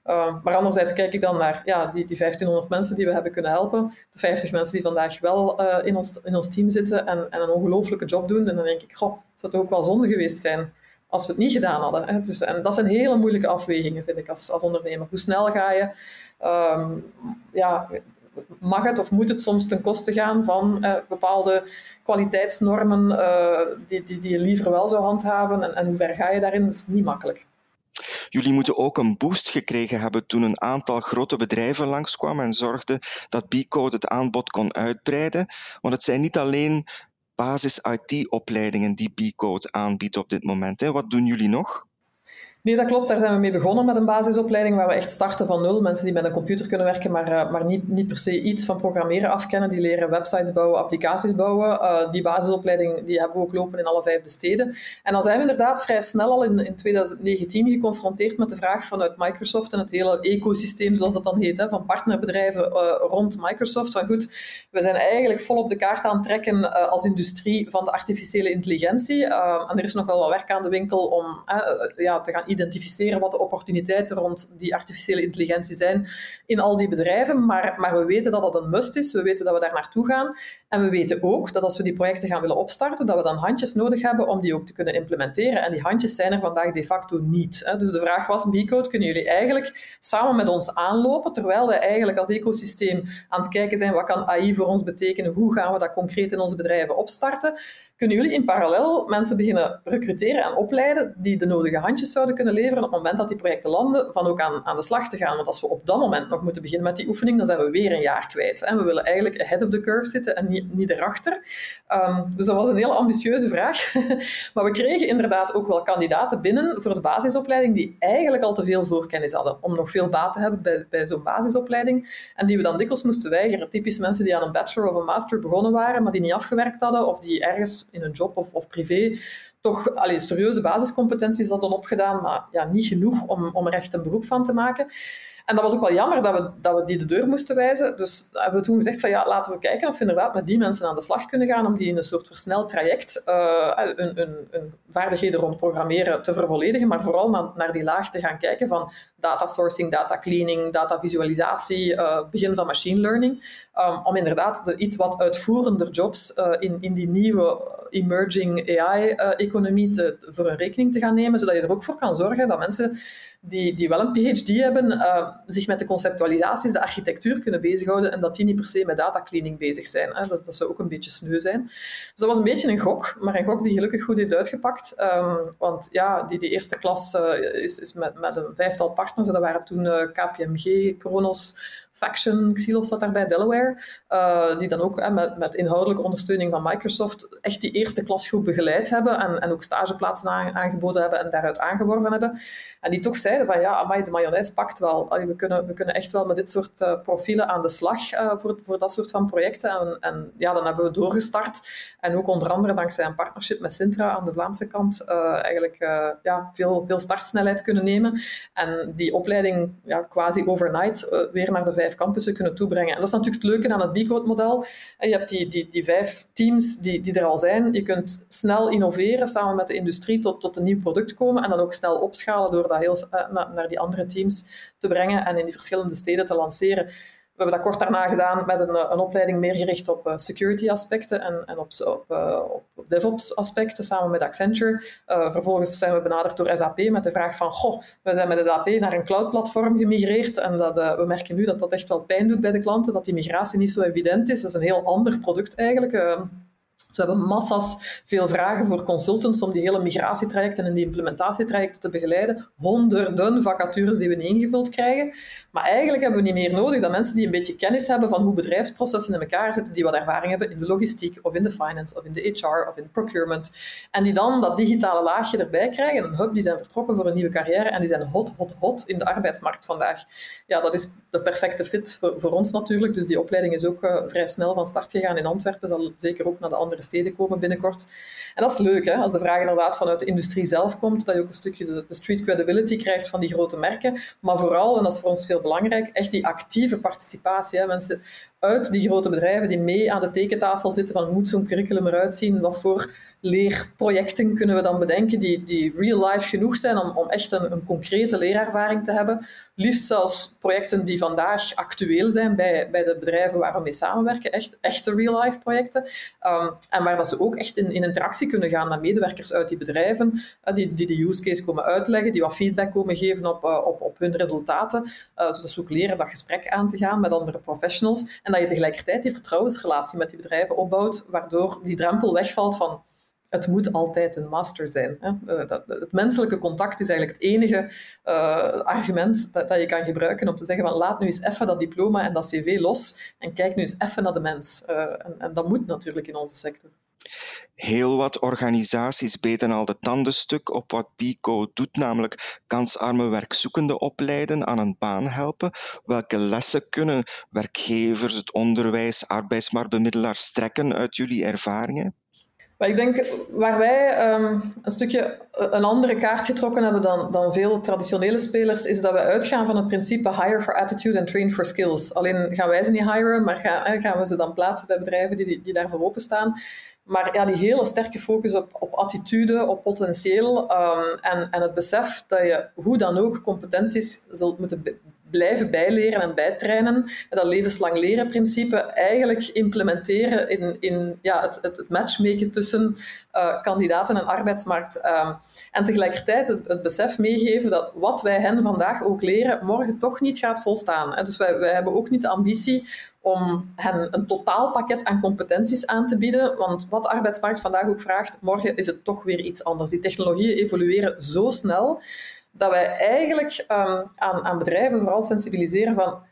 Uh, maar anderzijds kijk ik dan naar ja, die, die 1500 mensen die we hebben kunnen helpen, de 50 mensen die vandaag wel uh, in, ons, in ons team zitten en, en een ongelooflijke job doen. En dan denk ik, goh, het zou ook wel zonde geweest zijn als we het niet gedaan hadden. Hè? Dus, en dat zijn hele moeilijke afwegingen, vind ik, als, als ondernemer. Hoe snel ga je? Um, ja, mag het of moet het soms ten koste gaan van uh, bepaalde kwaliteitsnormen uh, die, die, die je liever wel zou handhaven? En, en hoe ver ga je daarin? Dat is niet makkelijk. Jullie moeten ook een boost gekregen hebben toen een aantal grote bedrijven langskwamen en zorgden dat B-Code het aanbod kon uitbreiden. Want het zijn niet alleen basis IT-opleidingen die B-Code aanbiedt op dit moment. Hè. Wat doen jullie nog? Nee, dat klopt. Daar zijn we mee begonnen met een basisopleiding waar we echt starten van nul. Mensen die met een computer kunnen werken, maar, uh, maar niet, niet per se iets van programmeren afkennen. Die leren websites bouwen, applicaties bouwen. Uh, die basisopleiding die hebben we ook lopen in alle vijfde steden. En dan zijn we inderdaad vrij snel al in, in 2019 geconfronteerd met de vraag vanuit Microsoft en het hele ecosysteem, zoals dat dan heet, hè, van partnerbedrijven uh, rond Microsoft. Van goed, we zijn eigenlijk volop de kaart aan het trekken als industrie van de artificiële intelligentie. en er is nog wel wat werk aan de winkel om ja, te gaan identificeren wat de opportuniteiten rond die artificiële intelligentie zijn in al die bedrijven. Maar, maar we weten dat dat een must is. We weten dat we daar naartoe gaan. En we weten ook dat als we die projecten gaan willen opstarten, dat we dan handjes nodig hebben om die ook te kunnen implementeren. En die handjes zijn er vandaag de facto niet. Dus de vraag was, B-Code, kunnen jullie eigenlijk samen met ons aanlopen, terwijl wij eigenlijk als ecosysteem aan het kijken zijn, wat kan AI voor ons betekenen, hoe gaan we dat concreet in onze bedrijven opstarten? kunnen jullie in parallel mensen beginnen recruteren en opleiden die de nodige handjes zouden kunnen leveren op het moment dat die projecten landen, van ook aan, aan de slag te gaan. Want als we op dat moment nog moeten beginnen met die oefening, dan zijn we weer een jaar kwijt. Hè. We willen eigenlijk ahead of the curve zitten en niet, niet erachter. Um, dus dat was een heel ambitieuze vraag. [LAUGHS] maar we kregen inderdaad ook wel kandidaten binnen voor de basisopleiding die eigenlijk al te veel voorkennis hadden om nog veel baat te hebben bij, bij zo'n basisopleiding. En die we dan dikwijls moesten weigeren. Typisch mensen die aan een bachelor of een master begonnen waren, maar die niet afgewerkt hadden of die ergens in een job of, of privé toch allee, serieuze basiscompetenties hadden opgedaan, maar ja, niet genoeg om, om er echt een beroep van te maken. En dat was ook wel jammer dat we, dat we die de deur moesten wijzen. Dus hebben we toen gezegd van ja, laten we kijken of we inderdaad met die mensen aan de slag kunnen gaan om die in een soort versneld traject uh, een, een, een, vaardigheden rond programmeren te vervolledigen, maar vooral naar, naar die laag te gaan kijken van data sourcing, data cleaning, data visualisatie, uh, begin van machine learning, um, om inderdaad de iets wat uitvoerender jobs uh, in, in die nieuwe emerging AI-economie voor een rekening te gaan nemen, zodat je er ook voor kan zorgen dat mensen die, die wel een PhD hebben, uh, zich met de conceptualisaties, de architectuur kunnen bezighouden en dat die niet per se met data cleaning bezig zijn. Hè. Dat, dat zou ook een beetje sneu zijn. Dus dat was een beetje een gok, maar een gok die gelukkig goed heeft uitgepakt. Um, want ja, die, die eerste klas uh, is, is met, met een vijftal Dat waren toen uh, KPMG, Kronos, Faction, Xelos zat daarbij, Delaware, uh, die dan ook met, met, inhoudelijke ondersteuning van Microsoft echt die eerste klasgroep begeleid hebben en, en ook stageplaatsen aangeboden hebben en daaruit aangeworven hebben. En die toch zeiden van ja, amai, de mayonaise pakt wel. we, kunnen, we kunnen echt wel met dit soort uh, profielen aan de slag voor, voor dat soort van projecten. En, en, ja, dan hebben we doorgestart. En ook onder andere dankzij een partnership met Sintra aan de Vlaamse kant eigenlijk ja, veel, veel startsnelheid kunnen nemen. En die opleiding ja, quasi overnight weer naar de vijf campussen kunnen toebrengen. En dat is natuurlijk het leuke aan het B-code-model. Je hebt die, die, die vijf teams die, die er al zijn. Je kunt snel innoveren samen met de industrie tot, tot een nieuw product komen en dan ook snel opschalen door dat heel, uh, naar die andere teams te brengen en in die verschillende steden te lanceren. We hebben dat kort daarna gedaan met een, een opleiding meer gericht op uh, security aspecten en, en op, op, uh, op, DevOps aspecten samen met Accenture. Vervolgens zijn we benaderd door SAP met de vraag van goh, we zijn met SAP naar een cloud-platform gemigreerd en dat, we merken nu dat dat echt wel pijn doet bij de klanten, dat die migratie niet zo evident is. Dat is een heel ander product eigenlijk dus we hebben massa's veel vragen voor consultants om die hele migratietrajecten en die implementatietrajecten te begeleiden. Honderden vacatures die we niet ingevuld krijgen. Maar eigenlijk hebben we niet meer nodig dan mensen die een beetje kennis hebben van hoe bedrijfsprocessen in elkaar zitten, die wat ervaring hebben in de logistiek of in de finance of in de HR of in procurement. En die dan dat digitale laagje erbij krijgen. Een hub, die zijn vertrokken voor een nieuwe carrière en die zijn hot, hot, hot in de arbeidsmarkt vandaag. Ja, dat is de perfecte fit voor, ons natuurlijk. Dus die opleiding is ook uh, vrij snel van start gegaan in Antwerpen. Zal zeker ook naar de andere steden komen binnenkort. En dat is leuk, hè? als de vraag inderdaad vanuit de industrie zelf komt, dat je ook een stukje de, street credibility krijgt van die grote merken. Maar vooral, en dat is voor ons veel belangrijk, echt die actieve participatie. Hè? Mensen uit die grote bedrijven die mee aan de tekentafel zitten van hoe moet zo'n curriculum eruit zien, wat voor leerprojecten kunnen we dan bedenken die, die real-life genoeg zijn om, om echt een, een, concrete leerervaring te hebben. Liefst zelfs projecten die vandaag actueel zijn bij, bij de bedrijven waar we mee samenwerken, echt echte real-life projecten. Um, en waar dat ze ook echt in, in interactie kunnen gaan met medewerkers uit die bedrijven, uh, die, die de use case komen uitleggen, die wat feedback komen geven op, uh, op, op hun resultaten, uh, zodat ze ook leren dat gesprek aan te gaan met andere professionals. En dat je tegelijkertijd die vertrouwensrelatie met die bedrijven opbouwt, waardoor die drempel wegvalt van het moet altijd een master zijn. Hè? Eh, dat, het menselijke contact is eigenlijk het enige uh, argument dat, dat, je kan gebruiken om te zeggen van laat nu eens even dat diploma en dat cv los en kijk nu eens even naar de mens. Uh, en, en, dat moet natuurlijk in onze sector. Heel wat organisaties beten al de tanden stuk op wat Pico doet, namelijk kansarme werkzoekenden opleiden, aan een baan helpen. Welke lessen kunnen werkgevers, het onderwijs, arbeidsmarktbemiddelaars strekken uit jullie ervaringen? Maar ik denk waar wij um, een stukje een andere kaart getrokken hebben dan, dan veel traditionele spelers, is dat we uitgaan van het principe hire for attitude and train for skills. Alleen gaan wij ze niet hiren, maar gaan, gaan we ze dan plaatsen bij bedrijven die, die daarvoor openstaan. Maar ja, die hele sterke focus op, op attitude, op potentieel um, en, en het besef dat je hoe dan ook competenties zult moeten blijven bijleren en bijtrainen. dat levenslang leren principe eigenlijk implementeren in, in ja, het, het, matchmaken tussen uh, kandidaten en arbeidsmarkt. Um, en tegelijkertijd het, besef meegeven dat wat wij hen vandaag ook leren, morgen toch niet gaat volstaan. Dus wij, wij hebben ook niet de ambitie om hen een totaalpakket aan competenties aan te bieden. Want wat de arbeidsmarkt vandaag ook vraagt, morgen is het toch weer iets anders. Die technologieën evolueren zo snel dat wij eigenlijk um, aan, aan bedrijven vooral sensibiliseren van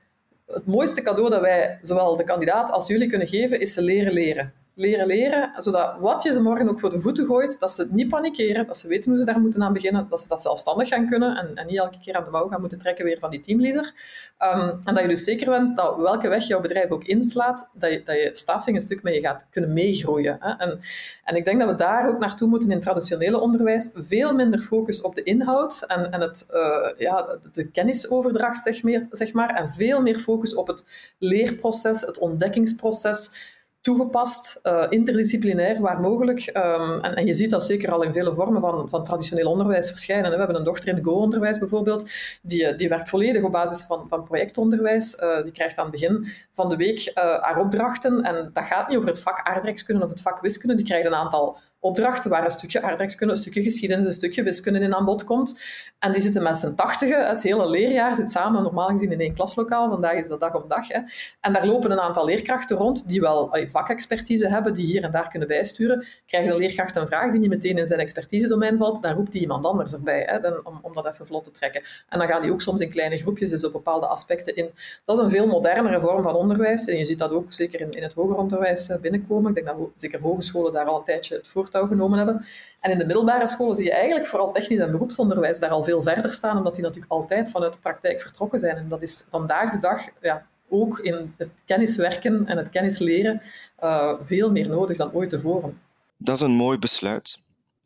het mooiste cadeau dat wij zowel de kandidaat als jullie kunnen geven, is ze leren leren leren leren, zodat wat je ze morgen ook voor de voeten gooit, dat ze niet panikeren, dat ze weten hoe ze daar moeten aan beginnen, dat ze dat zelfstandig gaan kunnen en, en niet elke keer aan de mouw gaan moeten trekken weer van die teamleader. Um, en dat je dus zeker bent dat welke weg jouw bedrijf ook inslaat, dat je, dat je staffing een stuk mee gaat kunnen meegroeien. Hè. En, en ik denk dat we daar ook naartoe moeten in het traditionele onderwijs. Veel minder focus op de inhoud en, en het, uh, ja, de kennisoverdracht, zeg, meer, zeg maar, en veel meer focus op het leerproces, het ontdekkingsproces, toegepast, uh, interdisciplinair waar mogelijk. Um, en, en, je ziet dat zeker al in vele vormen van, van traditioneel onderwijs verschijnen. We hebben een dochter in het Go-onderwijs bijvoorbeeld, die, die werkt volledig op basis van, van projectonderwijs. Uh, die krijgt aan het begin van de week uh, haar opdrachten. En dat gaat niet over het vak aardrijkskunde of het vak wiskunde. Die krijgt een aantal opdrachten waar een stukje aardrijkskunde, een stukje geschiedenis, een stukje wiskunde in aan bod komt. En die zitten met z'n tachtigen. Het hele leerjaar zit samen, normaal gezien in één klaslokaal. Vandaag is dat dag om dag. Hè. En daar lopen een aantal leerkrachten rond die wel vakexpertise hebben, die hier en daar kunnen bijsturen. Krijgen de leerkracht een vraag die niet meteen in zijn expertise-domein valt, dan roept hij iemand anders erbij, hè, dan, om, om dat even vlot te trekken. En dan gaan die ook soms in kleine groepjes dus op bepaalde aspecten in. Dat is een veel modernere vorm van onderwijs. En je ziet dat ook zeker in, in het hoger onderwijs eh, binnenkomen. Ik denk dat zeker hogescholen daar al een tijdje het voortouw genomen hebben. En in de middelbare scholen zie je eigenlijk vooral technisch en beroepsonderwijs daar al veel verder staan, omdat die natuurlijk altijd vanuit de praktijk vertrokken zijn. En dat is vandaag de dag ja, ook in het kenniswerken en het kennisleren uh, veel meer nodig dan ooit tevoren. Dat is een mooi besluit.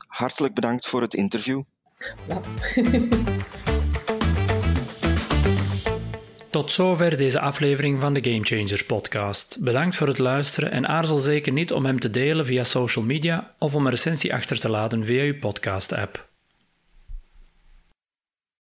Hartelijk bedankt voor het interview. Ja. [LAUGHS] Tot zover deze aflevering van de Game Changers podcast. Bedankt voor het luisteren en aarzel zeker niet om hem te delen via social media of om een recensie achter te laten via uw podcast app.